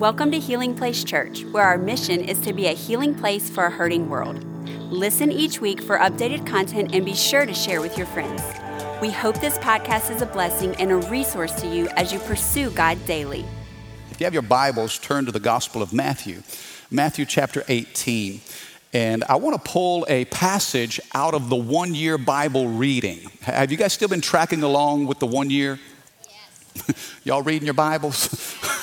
Welcome to Healing Place Church, where our mission is to be a healing place for a hurting world. Listen each week for updated content and be sure to share with your friends. We hope this podcast is a blessing and a resource to you as you pursue God daily. If you have your Bibles, turn to the Gospel of Matthew, Matthew chapter 18. And I want to pull a passage out of the one year Bible reading. Have you guys still been tracking along with the one year? Yes. Y'all reading your Bibles?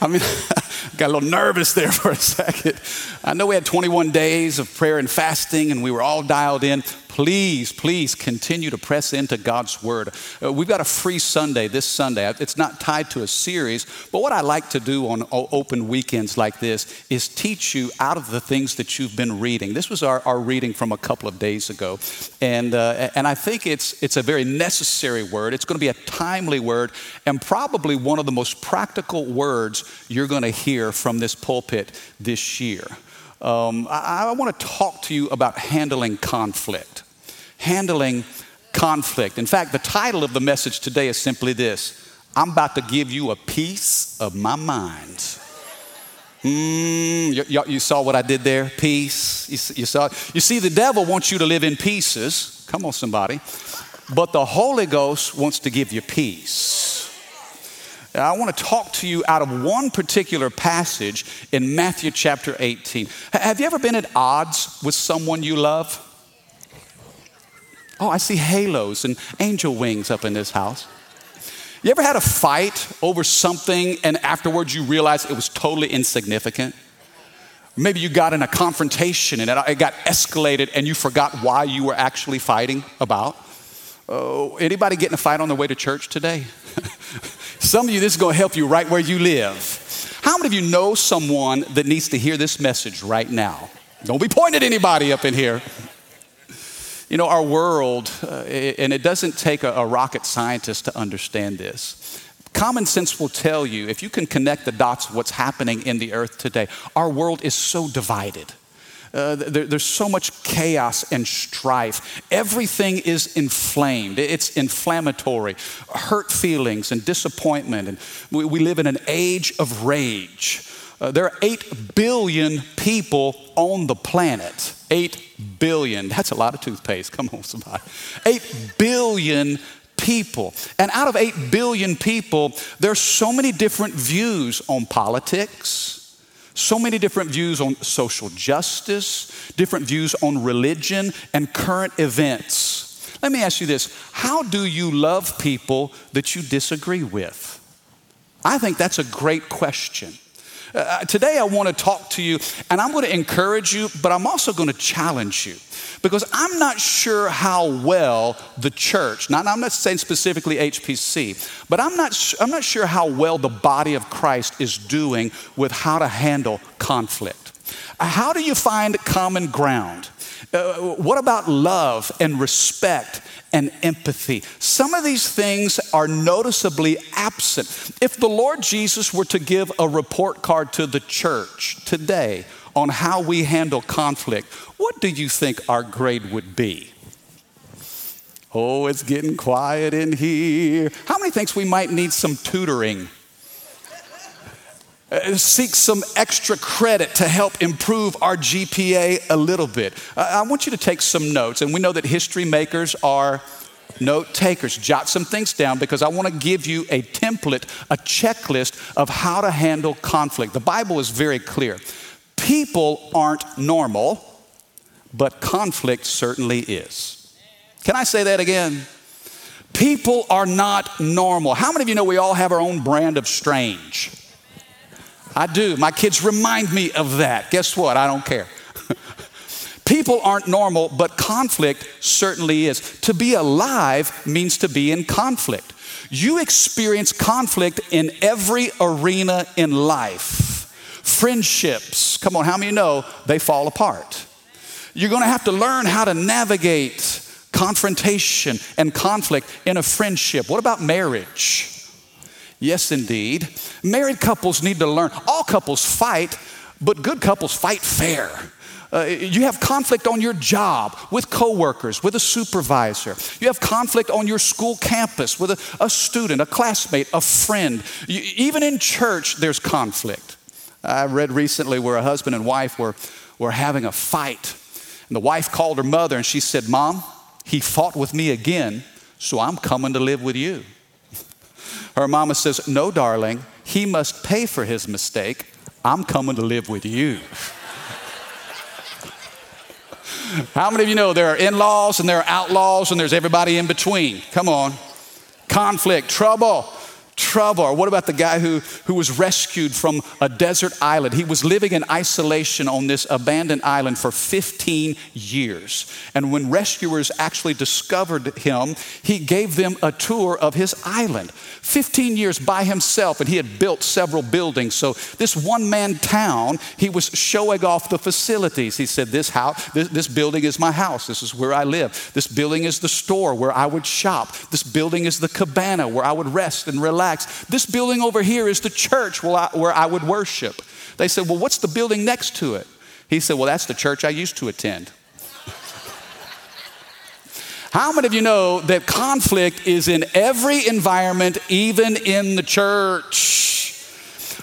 I mean, got a little nervous there for a second. I know we had 21 days of prayer and fasting, and we were all dialed in please, please continue to press into God's Word. Uh, we've got a free Sunday this Sunday. It's not tied to a series, but what I like to do on open weekends like this is teach you out of the things that you've been reading. This was our, our reading from a couple of days ago, and, uh, and I think it's, it's a very necessary word. It's going to be a timely word, and probably one of the most practical words you're going to hear from this pulpit this year. Um, I, I want to talk to you about handling conflict. Handling conflict. In fact, the title of the message today is simply this I'm about to give you a piece of my mind. Mm, you, you, saw what I did there? Peace. You, you, saw. You see, the devil wants you to live in pieces. Come on, somebody. But the Holy Ghost wants to give you peace. I want to talk to you out of one particular passage in Matthew chapter 18. Have you ever been at odds with someone you love? Oh, I see halos and angel wings up in this house. You ever had a fight over something and afterwards you realize it was totally insignificant? Maybe you got in a confrontation and it got escalated and you forgot why you were actually fighting about. Oh, anybody getting a fight on their way to church today? Some of you, this is going to help you right where you live. How many of you know someone that needs to hear this message right now? Don't be pointing at anybody up in here. You know, our world, uh, and it doesn't take a, a rocket scientist to understand this. Common sense will tell you if you can connect the dots of what's happening in the earth today, our world is so divided. Uh, there, there's so much chaos and strife. Everything is inflamed, it's inflammatory, hurt feelings and disappointment. And we, we live in an age of rage. Uh, there are 8 billion people on the planet. 8 billion. That's a lot of toothpaste. Come on, somebody. 8 billion people. And out of 8 billion people, there's so many different views on politics so many different views on social justice, different views on religion and current events. Let me ask you this How do you love people that you disagree with? I think that's a great question. Uh, today, I want to talk to you, and I'm going to encourage you, but I'm also going to challenge you because I'm not sure how well the church, not, I'm not saying specifically HPC, but I'm not, I'm not sure how well the body of Christ is doing with how to handle conflict. How do you find common ground? Uh, what about love and respect and empathy? Some of these things are noticeably absent. If the Lord Jesus were to give a report card to the church today on how we handle conflict, what do you think our grade would be? Oh, it's getting quiet in here. How many thinks we might need some tutoring? Uh, seek some extra credit to help improve our GPA a little bit. Uh, I want you to take some notes, and we know that history makers are note takers. Jot some things down because I want to give you a template, a checklist of how to handle conflict. The Bible is very clear. People aren't normal but conflict certainly is. Can I say that again? People are not normal. How many of you know we all have our own brand of strange? I do. My kids remind me of that. Guess what? I don't care. People aren't normal, but conflict certainly is. To be alive means to be in conflict. You experience conflict in every arena in life. Friendships, come on, how many know they fall apart? You're going to have to learn how to navigate confrontation and conflict in a friendship. What about marriage? Yes, indeed. Married couples need to learn. All couples fight, but good couples fight fair. Uh, you have conflict on your job with coworkers, with a supervisor. You have conflict on your school campus with a, a student, a classmate, a friend. You, even in church, there's conflict. I read recently where a husband and wife were, were having a fight. And the wife called her mother and she said, Mom, he fought with me again, so I'm coming to live with you. Her mama says, No, darling, he must pay for his mistake. I'm coming to live with you. How many of you know there are in laws and there are outlaws and there's everybody in between? Come on. Conflict, trouble trouble. Or what about the guy who, who was rescued from a desert island? He was living in isolation on this abandoned island for 15 years. And when rescuers actually discovered him, he gave them a tour of his island. 15 years by himself, and he had built several buildings. So, this one man town, he was showing off the facilities. He said, this, house, this, this building is my house. This is where I live. This building is the store where I would shop. This building is the cabana where I would rest and relax relax. This building over here is the church where I, where I would worship. They said, Well, what's the building next to it? He said, Well, that's the church I used to attend. How many of you know that conflict is in every environment, even in the church?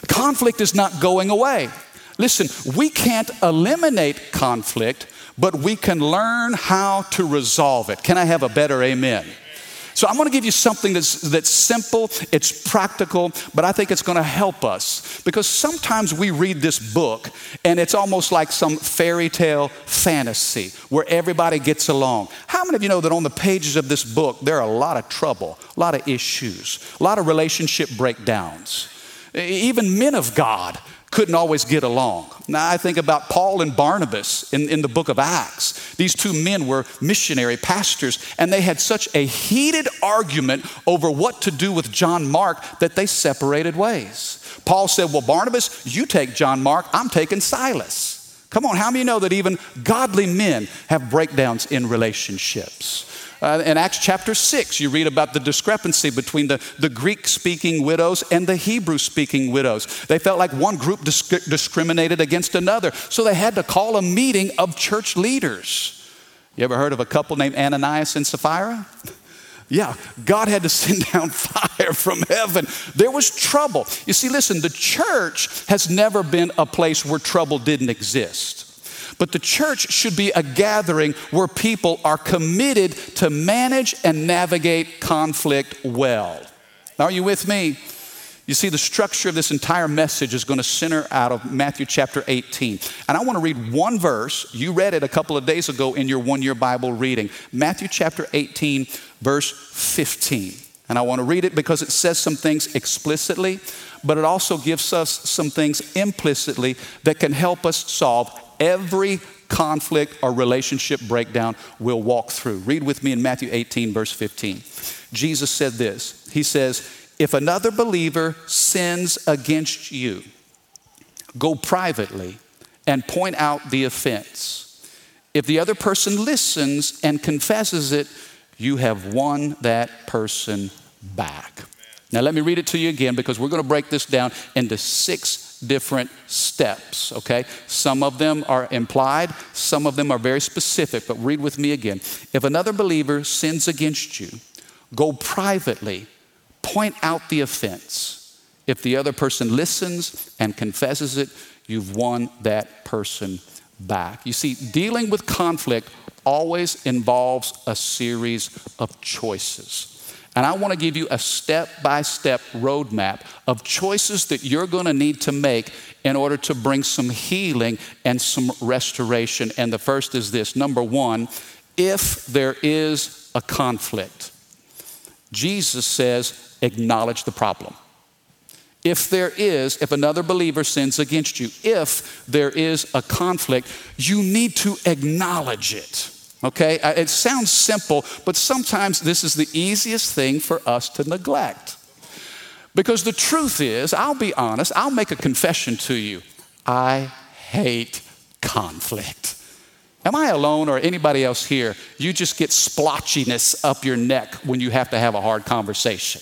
Conflict is not going away. Listen, we can't eliminate conflict, but we can learn how to resolve it. Can I have a better amen? So I'm going to give you something that's, that's simple, it's practical, but I think it's going to help us because sometimes we read this book and it's almost like some fairy tale fantasy where everybody gets along. How many of you know that on the pages of this book there are a lot of trouble, a lot of issues, a lot of relationship breakdowns? Even men of God couldn't always get along. Now, I think about Paul and Barnabas in, in the book of Acts. These two men were missionary pastors, and they had such a heated argument over what to do with John Mark that they separated ways. Paul said, Well, Barnabas, you take John Mark, I'm taking Silas. Come on, how many know that even godly men have breakdowns in relationships? Uh, in Acts chapter 6, you read about the discrepancy between the, the Greek speaking widows and the Hebrew speaking widows. They felt like one group disc- discriminated against another, so they had to call a meeting of church leaders. You ever heard of a couple named Ananias and Sapphira? Yeah, God had to send down fire from heaven. There was trouble. You see, listen, the church has never been a place where trouble didn't exist. But the church should be a gathering where people are committed to manage and navigate conflict well. Are you with me? You see, the structure of this entire message is going to center out of Matthew chapter 18. And I want to read one verse. You read it a couple of days ago in your one year Bible reading. Matthew chapter 18, verse 15. And I want to read it because it says some things explicitly, but it also gives us some things implicitly that can help us solve every conflict or relationship breakdown we'll walk through. Read with me in Matthew 18, verse 15. Jesus said this He says, If another believer sins against you, go privately and point out the offense. If the other person listens and confesses it, you have won that person back. Now, let me read it to you again because we're going to break this down into six different steps, okay? Some of them are implied, some of them are very specific, but read with me again. If another believer sins against you, go privately, point out the offense. If the other person listens and confesses it, you've won that person back. You see, dealing with conflict always involves a series of choices. And I want to give you a step by step roadmap of choices that you're going to need to make in order to bring some healing and some restoration. And the first is this number one, if there is a conflict, Jesus says, acknowledge the problem. If there is, if another believer sins against you, if there is a conflict, you need to acknowledge it. Okay? Uh, it sounds simple, but sometimes this is the easiest thing for us to neglect. Because the truth is, I'll be honest, I'll make a confession to you. I hate conflict. Am I alone or anybody else here? You just get splotchiness up your neck when you have to have a hard conversation.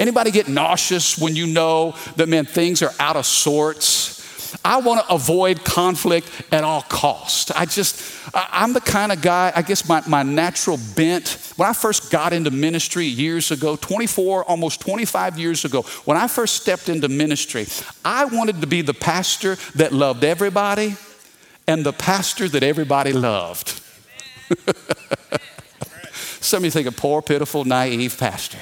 Anybody get nauseous when you know that, man, things are out of sorts? I want to avoid conflict at all costs. I just, I'm the kind of guy, I guess my, my natural bent, when I first got into ministry years ago, 24, almost 25 years ago, when I first stepped into ministry, I wanted to be the pastor that loved everybody and the pastor that everybody loved. Some of you think a poor, pitiful, naive pastor.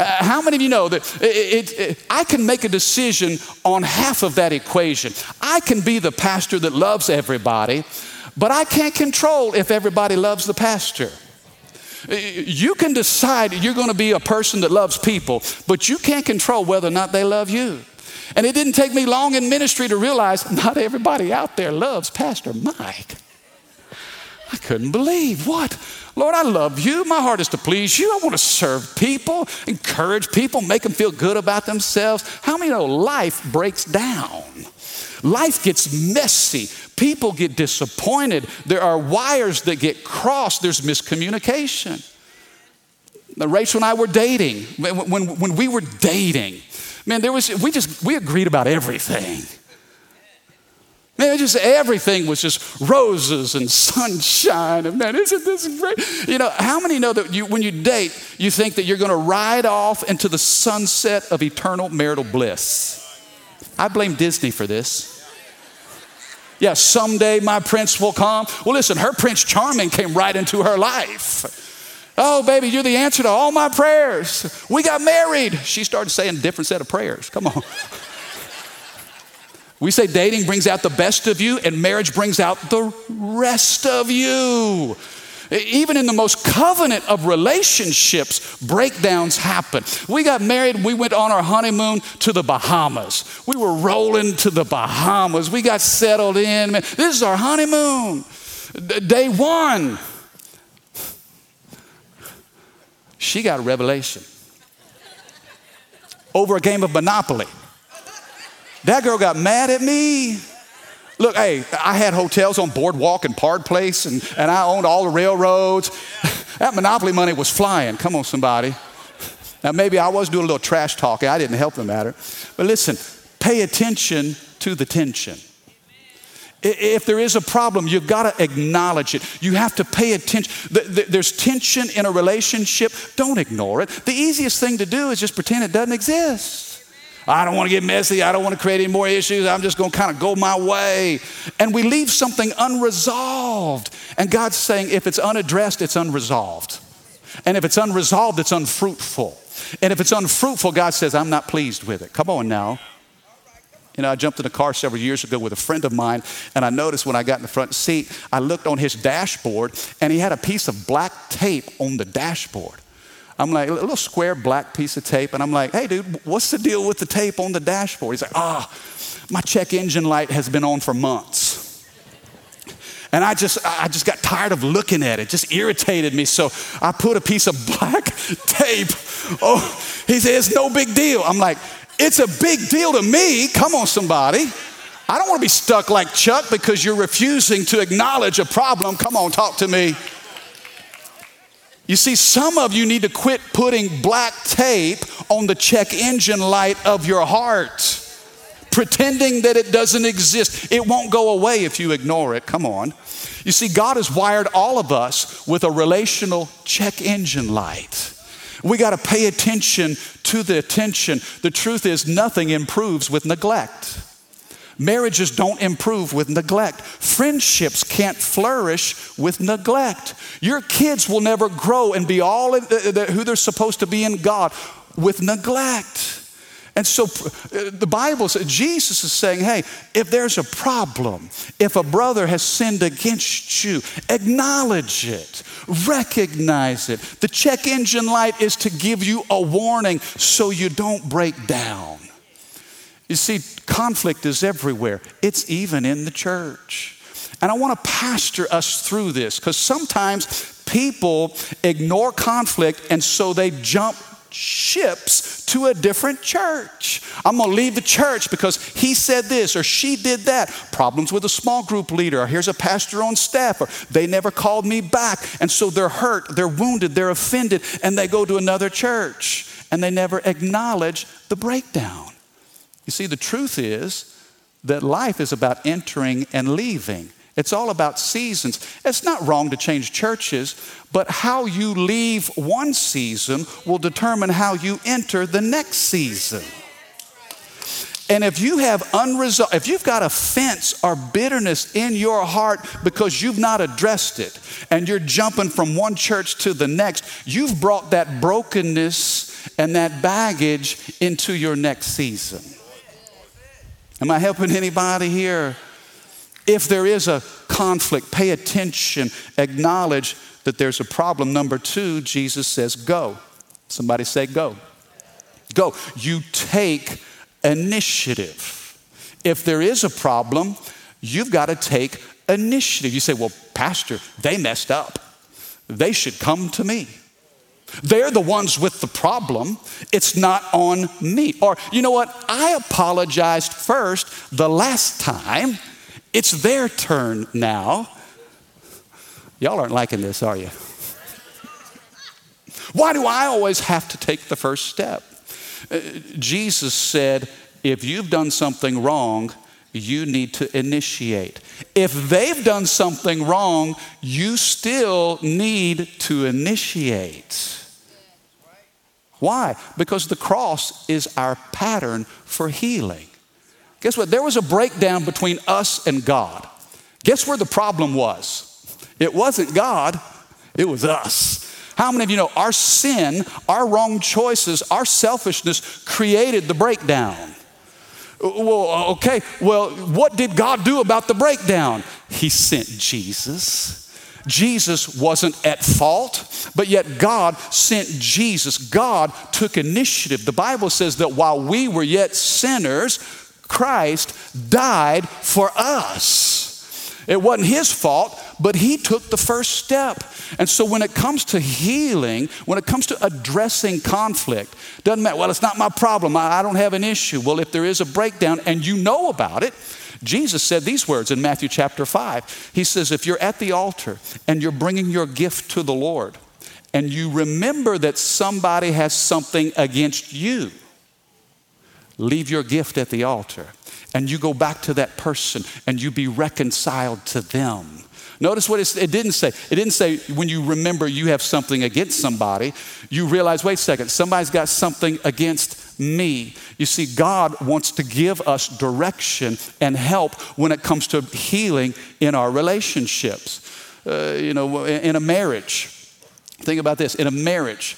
Uh, how many of you know that it, it, it, I can make a decision on half of that equation? I can be the pastor that loves everybody, but I can't control if everybody loves the pastor. Uh, you can decide you're going to be a person that loves people, but you can't control whether or not they love you. And it didn't take me long in ministry to realize not everybody out there loves Pastor Mike. I couldn't believe what? Lord, I love you. My heart is to please you. I want to serve people, encourage people, make them feel good about themselves. How many know life breaks down? Life gets messy. People get disappointed. There are wires that get crossed. There's miscommunication. Rachel and I were dating. When, when, when we were dating, man, there was, we just, we agreed about everything. Man, just everything was just roses and sunshine. And man, isn't this great? You know, how many know that you, when you date, you think that you're going to ride off into the sunset of eternal marital bliss? I blame Disney for this. Yeah, someday my prince will come. Well, listen, her Prince Charming came right into her life. Oh, baby, you're the answer to all my prayers. We got married. She started saying a different set of prayers. Come on. We say dating brings out the best of you and marriage brings out the rest of you. Even in the most covenant of relationships, breakdowns happen. We got married, we went on our honeymoon to the Bahamas. We were rolling to the Bahamas. We got settled in. Man, This is our honeymoon. Day one, she got a revelation over a game of Monopoly. That girl got mad at me. Look, hey, I had hotels on Boardwalk and Park Place, and, and I owned all the railroads. that monopoly money was flying. Come on, somebody. Now, maybe I was doing a little trash talking. I didn't help the matter. But listen, pay attention to the tension. If there is a problem, you've got to acknowledge it. You have to pay attention. There's tension in a relationship. Don't ignore it. The easiest thing to do is just pretend it doesn't exist. I don't want to get messy. I don't want to create any more issues. I'm just going to kind of go my way. And we leave something unresolved. And God's saying if it's unaddressed, it's unresolved. And if it's unresolved, it's unfruitful. And if it's unfruitful, God says, I'm not pleased with it. Come on now. You know, I jumped in a car several years ago with a friend of mine, and I noticed when I got in the front seat, I looked on his dashboard, and he had a piece of black tape on the dashboard. I'm like, a little square black piece of tape. And I'm like, hey, dude, what's the deal with the tape on the dashboard? He's like, ah, my check engine light has been on for months. And I just, I just got tired of looking at it. just irritated me. So I put a piece of black tape. Oh, he says, it's no big deal. I'm like, it's a big deal to me. Come on, somebody. I don't want to be stuck like Chuck because you're refusing to acknowledge a problem. Come on, talk to me. You see, some of you need to quit putting black tape on the check engine light of your heart, pretending that it doesn't exist. It won't go away if you ignore it. Come on. You see, God has wired all of us with a relational check engine light. We got to pay attention to the attention. The truth is, nothing improves with neglect. Marriages don't improve with neglect. Friendships can't flourish with neglect. Your kids will never grow and be all who they're supposed to be in God with neglect. And so uh, the Bible says, Jesus is saying, hey, if there's a problem, if a brother has sinned against you, acknowledge it, recognize it. The check engine light is to give you a warning so you don't break down. You see, conflict is everywhere, it's even in the church. And I want to pastor us through this because sometimes people ignore conflict and so they jump ships to a different church. I'm going to leave the church because he said this or she did that. Problems with a small group leader, or here's a pastor on staff, or they never called me back. And so they're hurt, they're wounded, they're offended, and they go to another church and they never acknowledge the breakdown. You see, the truth is, that life is about entering and leaving. It's all about seasons. It's not wrong to change churches, but how you leave one season will determine how you enter the next season. And if you have unresolved, if you've got offense or bitterness in your heart because you've not addressed it and you're jumping from one church to the next, you've brought that brokenness and that baggage into your next season. Am I helping anybody here? If there is a conflict, pay attention, acknowledge that there's a problem. Number two, Jesus says, go. Somebody say, go. Go. You take initiative. If there is a problem, you've got to take initiative. You say, well, Pastor, they messed up. They should come to me. They're the ones with the problem. It's not on me. Or, you know what? I apologized first the last time. It's their turn now. Y'all aren't liking this, are you? Why do I always have to take the first step? Uh, Jesus said, if you've done something wrong, you need to initiate. If they've done something wrong, you still need to initiate. Why? Because the cross is our pattern for healing. Guess what? There was a breakdown between us and God. Guess where the problem was? It wasn't God, it was us. How many of you know our sin, our wrong choices, our selfishness created the breakdown? Well, okay, well, what did God do about the breakdown? He sent Jesus. Jesus wasn't at fault, but yet God sent Jesus. God took initiative. The Bible says that while we were yet sinners, Christ died for us. It wasn't his fault, but he took the first step. And so when it comes to healing, when it comes to addressing conflict, doesn't matter, well, it's not my problem. I, don't have an issue. Well, if there is a breakdown and you know about it, Jesus said these words in Matthew chapter 5. He says, If you're at the altar and you're bringing your gift to the Lord, and you remember that somebody has something against you, leave your gift at the altar and you go back to that person and you be reconciled to them. Notice what it didn't say. It didn't say when you remember you have something against somebody, you realize, wait a second, somebody's got something against me. You see, God wants to give us direction and help when it comes to healing in our relationships. Uh, you know, in a marriage, think about this in a marriage,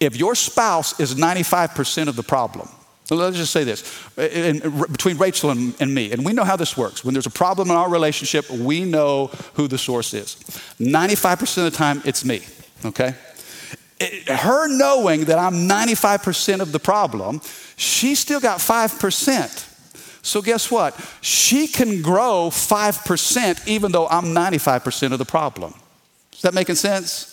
if your spouse is 95% of the problem, Let's just say this in, in, between Rachel and, and, me, and we know how this works. When there's a problem in our relationship, we know who the source is. 95% of the time, it's me, okay? Her knowing that I'm 95% of the problem, she still got 5%. So, guess what? She can grow 5% even though I'm 95% of the problem. Is that making sense?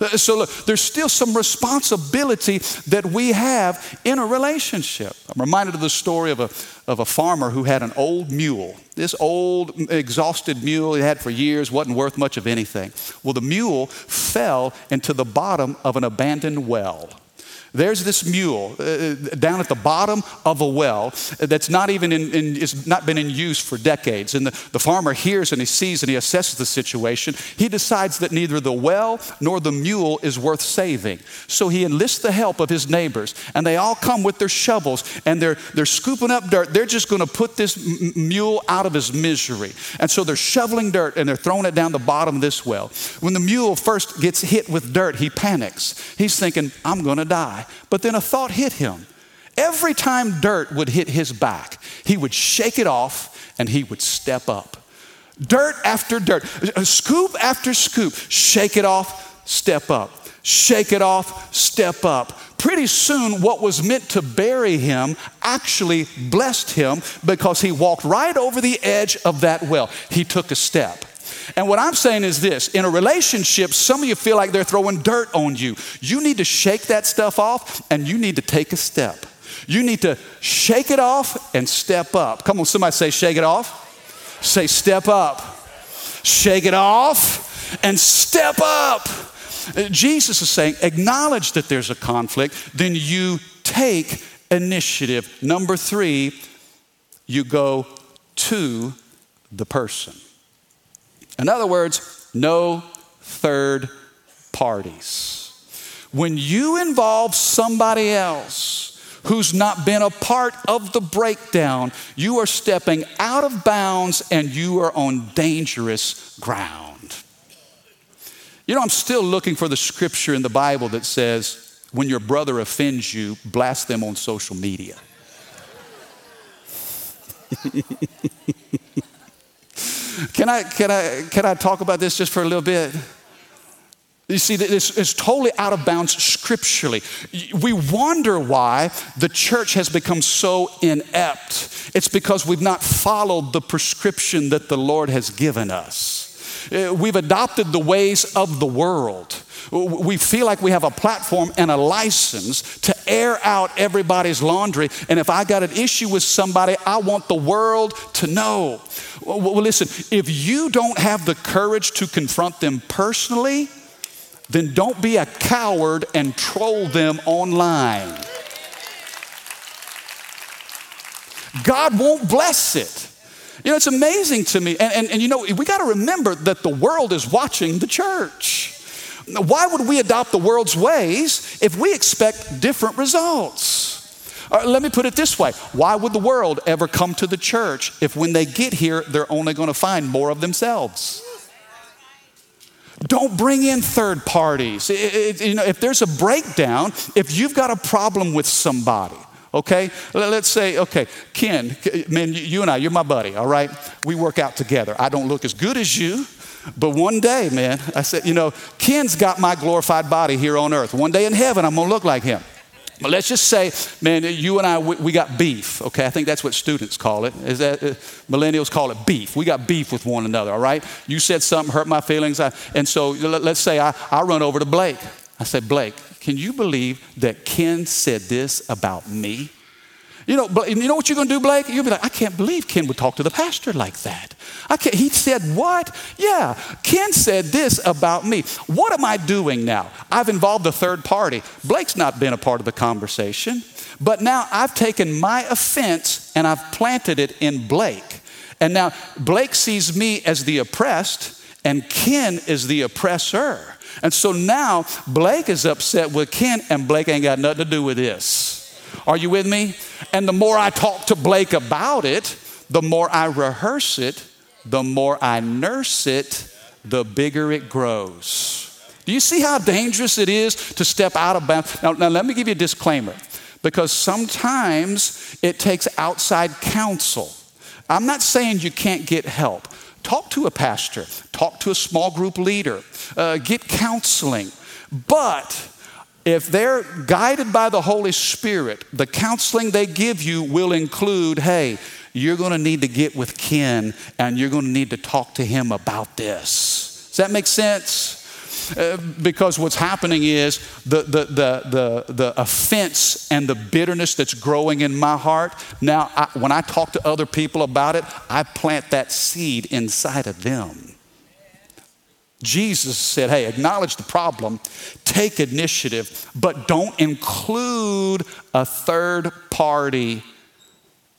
Uh, so look, there's still some responsibility that we have in a relationship. I'm reminded of the story of a, of a farmer who had an old mule. This old, exhausted mule he had for years wasn't worth much of anything. Well, the mule fell into the bottom of an abandoned well. There's this mule uh, uh, down at the bottom of a well that's not even in, in it's not been in use for decades. And the, the farmer hears and he sees and he assesses the situation. He decides that neither the well nor the mule is worth saving. So he enlists the help of his neighbors, and they all come with their shovels and they're, they're scooping up dirt. They're just going to put this m- mule out of his misery. And so they're shoveling dirt and they're throwing it down the bottom of this well. When the mule first gets hit with dirt, he panics. He's thinking, I'm going to die. But then a thought hit him. Every time dirt would hit his back, he would shake it off and he would step up. Dirt after dirt, uh, scoop after scoop, shake it off, step up. Shake it off, step up. Pretty soon, what was meant to bury him actually blessed him because he walked right over the edge of that well. He took a step. And what I'm saying is this in a relationship, some of you feel like they're throwing dirt on you. You need to shake that stuff off and you need to take a step. You need to shake it off and step up. Come on, somebody say, shake it off. Say, step up. Shake it off and step up. Jesus is saying, acknowledge that there's a conflict, then you take initiative. Number three, you go to the person. In other words, no third parties. When you involve somebody else who's not been a part of the breakdown, you are stepping out of bounds and you are on dangerous ground. You know, I'm still looking for the scripture in the Bible that says, when your brother offends you, blast them on social media. can, I, can, I, can I talk about this just for a little bit? You see, this is totally out of bounds scripturally. We wonder why the church has become so inept. It's because we've not followed the prescription that the Lord has given us. Uh, we've adopted the ways of the world. We feel like we have a platform and a license to air out everybody's laundry. And if I got an issue with somebody, I want the world to know. Well, listen, if you don't have the courage to confront them personally, then don't be a coward and troll them online. God won't bless it. You know, it's amazing to me. And, and, and you know, we got to remember that the world is watching the church. Why would we adopt the world's ways if we expect different results? Uh, let me put it this way Why would the world ever come to the church if when they get here, they're only going to find more of themselves? Don't bring in third parties. It, it, you know, if there's a breakdown, if you've got a problem with somebody, okay? Let's say, okay, Ken, man, you and I, you're my buddy, all right? We work out together. I don't look as good as you, but one day, man, I said, you know, Ken's got my glorified body here on earth. One day in heaven, I'm gonna look like him. But let's just say, man, you and I, we, we, got beef, okay? I think that's what students call it. Is that, uh, millennials call it beef. We got beef with one another, all right? You said something, hurt my feelings. I, and so let, us say I, I run over to Blake. I said, Blake, can you believe that Ken said this about me? You know, you know what you're going to do, Blake? You'll be like, I can't believe Ken would talk to the pastor like that. I can't. He said what? Yeah, Ken said this about me. What am I doing now? I've involved a third party. Blake's not been a part of the conversation, but now I've taken my offense and I've planted it in Blake. And now Blake sees me as the oppressed and Ken is the oppressor. And so now Blake is upset with Ken and Blake ain't got nothing to do with this. Are you with me? And the more I talk to Blake about it, the more I rehearse it, the more I nurse it, the bigger it grows. Do you see how dangerous it is to step out of bounds? Now, now let me give you a disclaimer because sometimes it takes outside counsel. I'm not saying you can't get help. Talk to a pastor, talk to a small group leader, uh, get counseling. But if they're guided by the Holy Spirit, the counseling they give you will include hey, you're going to need to get with Ken and you're going to need to talk to him about this. Does that make sense? Uh, because what's happening is the, the, the, the, the offense and the bitterness that's growing in my heart. Now, I, when I talk to other people about it, I plant that seed inside of them. Jesus said, hey, acknowledge the problem, take initiative, but don't include a third party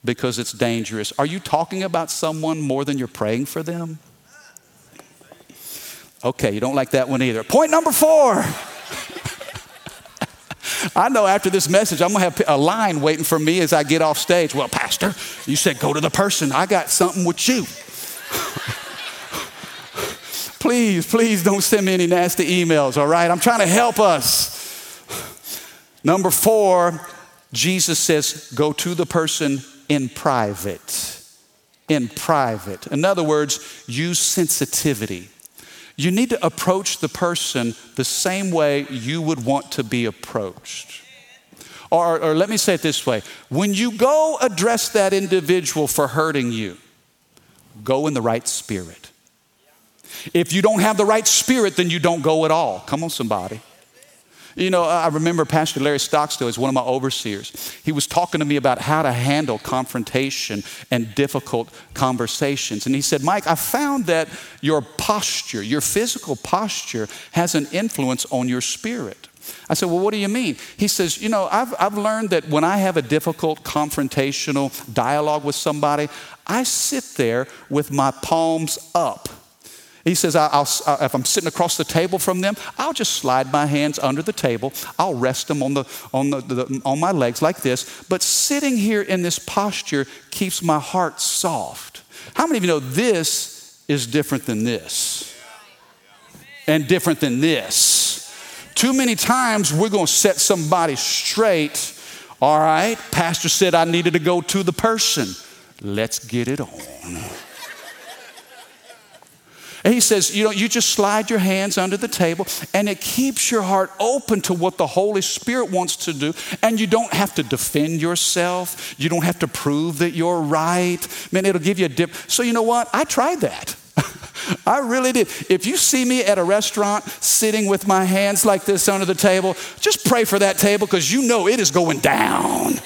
because it's dangerous. Are you talking about someone more than you're praying for them? Okay, you don't like that one either. Point number four. I know after this message, I'm gonna have a line waiting for me as I get off stage. Well, Pastor, you said go to the person. I got something with you. please, please don't send me any nasty emails, all right? I'm trying to help us. Number four, Jesus says, go to the person in private. In private. In other words, use sensitivity. You need to approach the person the same way you would want to be approached. Or, or let me say it this way when you go address that individual for hurting you, go in the right spirit. If you don't have the right spirit, then you don't go at all. Come on, somebody. You know, I remember Pastor Larry Stockstill is one of my overseers. He was talking to me about how to handle confrontation and difficult conversations. And he said, Mike, I found that your posture, your physical posture, has an influence on your spirit. I said, Well, what do you mean? He says, You know, I've, I've learned that when I have a difficult confrontational dialogue with somebody, I sit there with my palms up. He says, I'll, I'll, uh, if I'm sitting across the table from them, I'll just slide my hands under the table. I'll rest them on, the, on, the, the, on my legs like this. But sitting here in this posture keeps my heart soft. How many of you know this is different than this? And different than this? Too many times we're going to set somebody straight. All right, pastor said I needed to go to the person. Let's get it on. And he says, you know, you just slide your hands under the table and it keeps your heart open to what the Holy Spirit wants to do. And you don't have to defend yourself. You don't have to prove that you're right. Man, it'll give you a dip. So, you know what? I tried that. I really did. If you see me at a restaurant sitting with my hands like this under the table, just pray for that table because you know it is going down.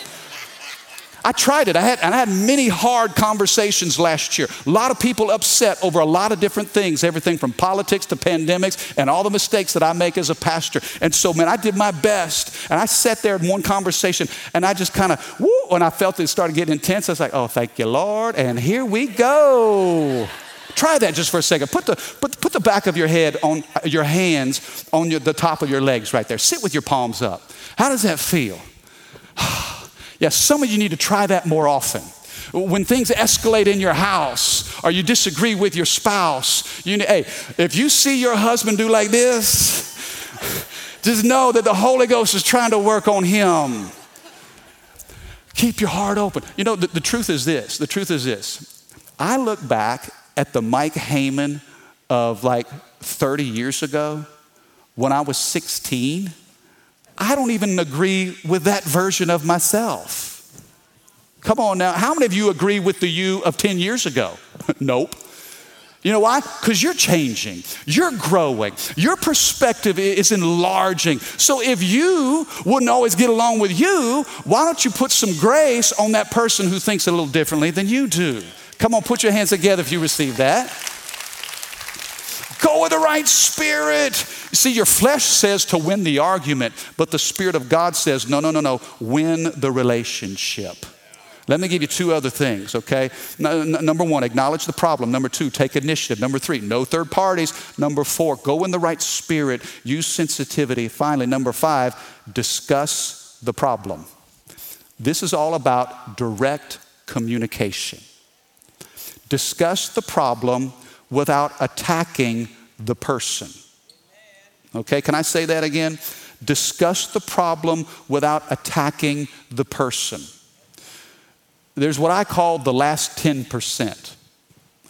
I tried it. I had, and I had many hard conversations last year. A lot of people upset over a lot of different things, everything from politics to pandemics and all the mistakes that I make as a pastor. And so, man, I did my best. And I sat there in one conversation and I just kind of, woo, when I felt it started getting intense, I was like, oh, thank you, Lord. And here we go. Try that just for a second. Put the, put, put the back of your head on your hands on your, the top of your legs right there. Sit with your palms up. How does that feel? yeah, some of you need to try that more often. When things escalate in your house or you disagree with your spouse, you, hey, if you see your husband do like this, just know that the Holy Ghost is trying to work on him. Keep your heart open. You know, the, the truth is this the truth is this. I look back at the Mike Haman of like 30 years ago when I was 16, I don't even agree with that version of myself. Come on now, how many of you agree with the you of 10 years ago? nope. You know why? Because you're changing, you're growing, your perspective is enlarging. So if you wouldn't always get along with you, why don't you put some grace on that person who thinks a little differently than you do? Come on, put your hands together if you receive that. Go with the right spirit. You see, your flesh says to win the argument, but the Spirit of God says, no, no, no, no, win the relationship. Let me give you two other things, okay? number one, acknowledge the problem. Number two, take initiative. Number three, no third parties. Number four, go in the right spirit, use sensitivity. Finally, number five, discuss the problem. This is all about direct communication. Discuss the problem without attacking the person. Okay, can I say that again? Discuss the problem without attacking the person. There's what I call the last 10%.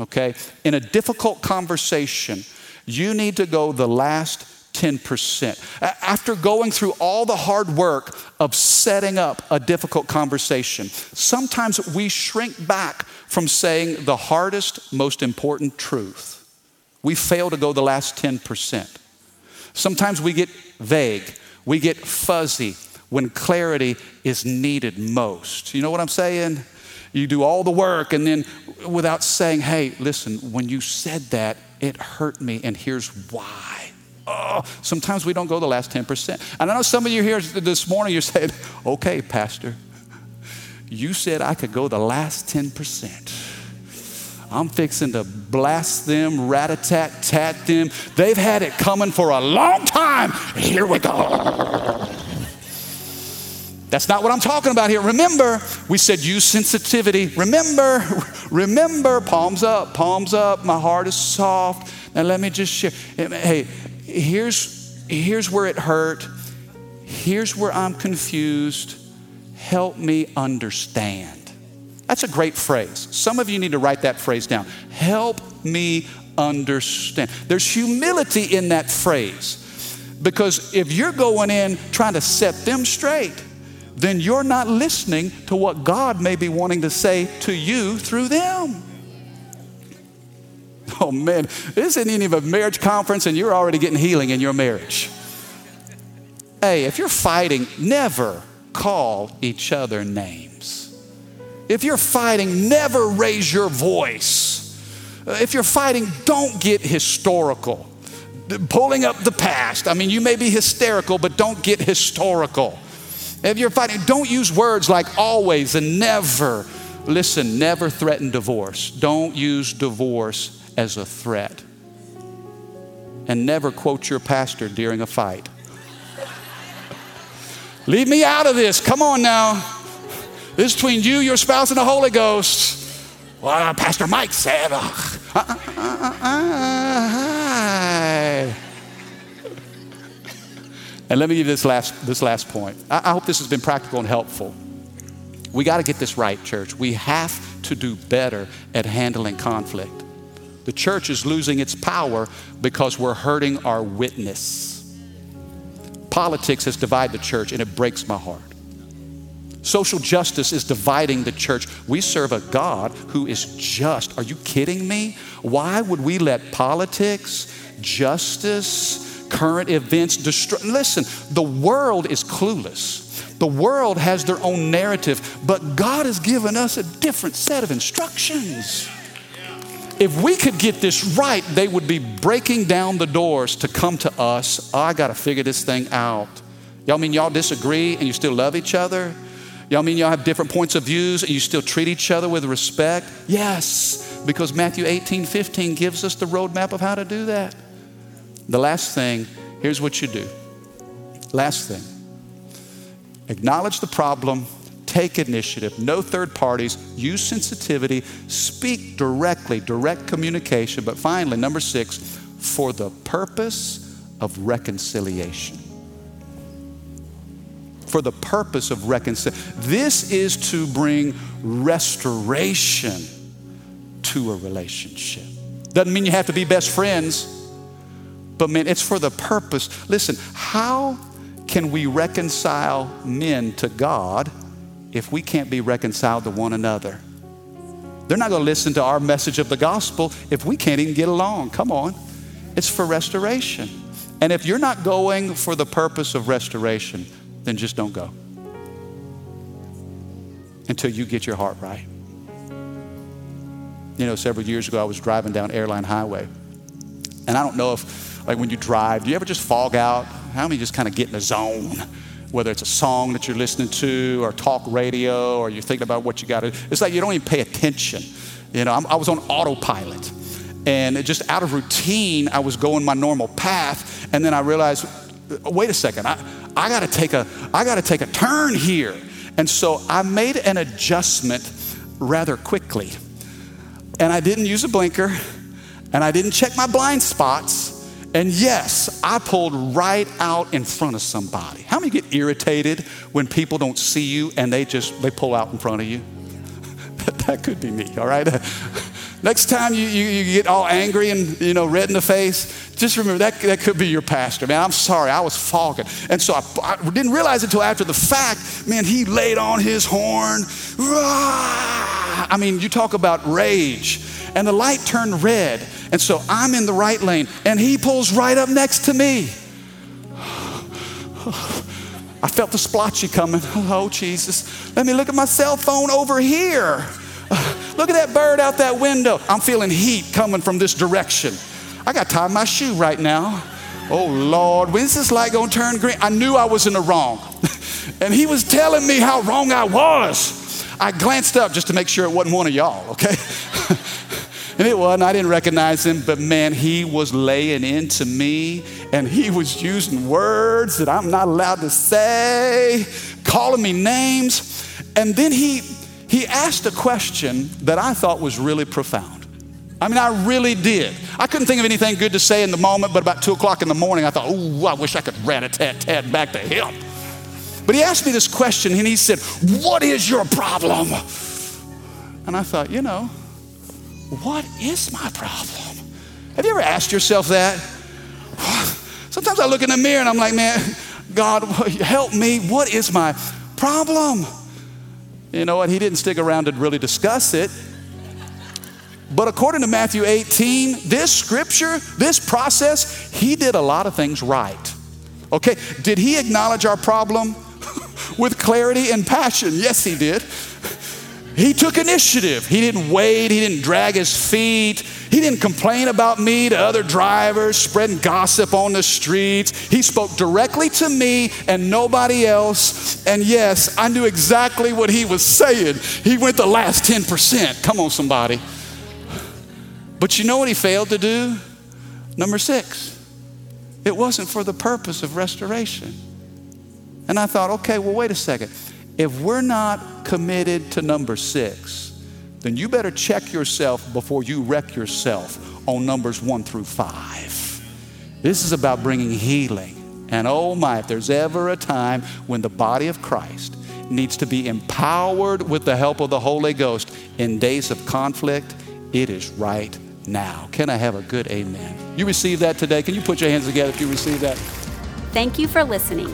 Okay, in a difficult conversation, you need to go the last 10%. After going through all the hard work of setting up a difficult conversation, sometimes we shrink back from saying the hardest, most important truth. We fail to go the last 10%. Sometimes we get vague, we get fuzzy when clarity is needed most. You know what I'm saying? You do all the work and then without saying, hey, listen, when you said that, it hurt me, and here's why oh, sometimes we don't go the last 10%. And I know some of you here this morning, you're saying, okay, Pastor, you said I could go the last 10%. I'm fixing to blast them, rat a tat tat them. They've had it coming for a long time. Here we go. That's not what I'm talking about here. Remember, we said use sensitivity. Remember, remember, palms up, palms up. My heart is soft. Now let me just share. Hey, here's, here's where it hurt. Here's where I'm confused. Help me understand. That's a great phrase. Some of you need to write that phrase down. Help me understand. There's humility in that phrase because if you're going in trying to set them straight, then you're not listening to what God may be wanting to say to you through them. Oh man, this isn't even a marriage conference and you're already getting healing in your marriage. Hey, if you're fighting, never call each other names. If you're fighting, never raise your voice. Uh, if you're fighting, don't get historical. pulling up the past. I mean, you may be hysterical, but don't get historical. If you're fighting, don't use words like always and never. Listen, never threaten divorce. Don't use divorce as a threat. And never quote your pastor during a fight. Leave me out of this. Come on now. This is between you, your spouse, and the Holy Ghost. Well, Pastor Mike said. Uh, uh, uh, and let me give you this last, this last point. I, I hope this has been practical and helpful. We got to get this right, church. We have to do better at handling conflict. The church is losing its power because we're hurting our witness. Politics has divided the church, and it breaks my heart. Social justice is dividing the church. We serve a God who is just. Are you kidding me? Why would we let politics, justice, current events destroy. Listen, the world is clueless. The world has their own narrative, but God has given us a different set of instructions. If we could get this right, they would be breaking down the doors to come to us. I got to figure this thing out. Y'all mean y'all disagree and you still love each other? Y'all mean y'all have different points of views and you still treat each other with respect? Yes, because Matthew 18, 15 gives us the roadmap of how to do that. The last thing, here's what you do. Last thing acknowledge the problem, take initiative, no third parties, use sensitivity, speak directly, direct communication. But finally, number six, for the purpose of reconciliation. For the purpose of reconciliation. This is to bring restoration to a relationship. Doesn't mean you have to be best friends but man, it's for the purpose. Listen, how can we reconcile men to God if we can't be reconciled to one another? They're not going to listen to our message of the gospel if we can't even get along. Come on. It's for restoration. And if you're not going for the purpose of restoration, then just don't go until you get your heart right. You know, several years ago, I was driving down Airline Highway. And I don't know if like when you drive, do you ever just fog out? How many just kind of get in the zone? Whether it's a song that you're listening to or talk radio or you're thinking about what you got to, it's like you don't even pay attention. You know, I'm, I was on autopilot and just out of routine, I was going my normal path. And then I realized, uh, wait a second, I, I gotta take a, I gotta take a turn here. And so I made an adjustment rather quickly. And I didn't use a blinker and I didn't check my blind spots. And yes, I pulled right out in front of somebody. How many get irritated when people don't see you and they just they pull out in front of you? that could be me, all right? Next time you, you, you, get all angry and you know red in the face, just remember that, that could be your pastor. Man, I'm sorry, I was fogging. And so I, I didn't realize until after the fact. Man, he laid on his horn. I mean, you talk about rage. And the light turned red. And so I'm in the right lane, and he pulls right up next to me. I felt the splotchy coming. Oh, Jesus. Let me look at my cell phone over here. Look at that bird out that window. I'm feeling heat coming from this direction. I got to tie my shoe right now. Oh, Lord, when's this light going to turn green? I knew I was in the wrong. and he was telling me how wrong I was. I glanced up just to make sure it wasn't one of y'all, okay? And it wasn't. I didn't recognize him, but man, he was laying into me and he was using words that I'm not allowed to say, calling me names. And then he, he asked a question that I thought was really profound. I mean, I really did. I couldn't think of anything good to say in the moment, but about two o'clock in the morning, I thought, ooh, I wish I could rat a tat tat back to him. But he asked me this question and he said, What is your problem? And I thought, you know, what is my problem? Have you ever asked yourself that? Sometimes I look in the mirror and I'm like, man, God, help me. What is my problem? You know what? He didn't stick around to really discuss it. But according to Matthew 18, this scripture, this process, he did a lot of things right. Okay, did he acknowledge our problem with clarity and passion? Yes, he did. He took initiative. He didn't wait, he didn't drag his feet. He didn't complain about me to other drivers, spreading gossip on the streets. He spoke directly to me and nobody else. And yes, I knew exactly what he was saying. He went the last 10%. Come on, somebody. But you know what he failed to do? Number six, it wasn't for the purpose of restoration. And I thought, okay, well, wait a second. If we're not committed to number six, then you better check yourself before you wreck yourself on numbers one through five. This is about bringing healing. And oh my, if there's ever a time when the body of Christ needs to be empowered with the help of the Holy Ghost in days of conflict, it is right now. Can I have a good amen? You receive that today? Can you put your hands together if you receive that? Thank you for listening.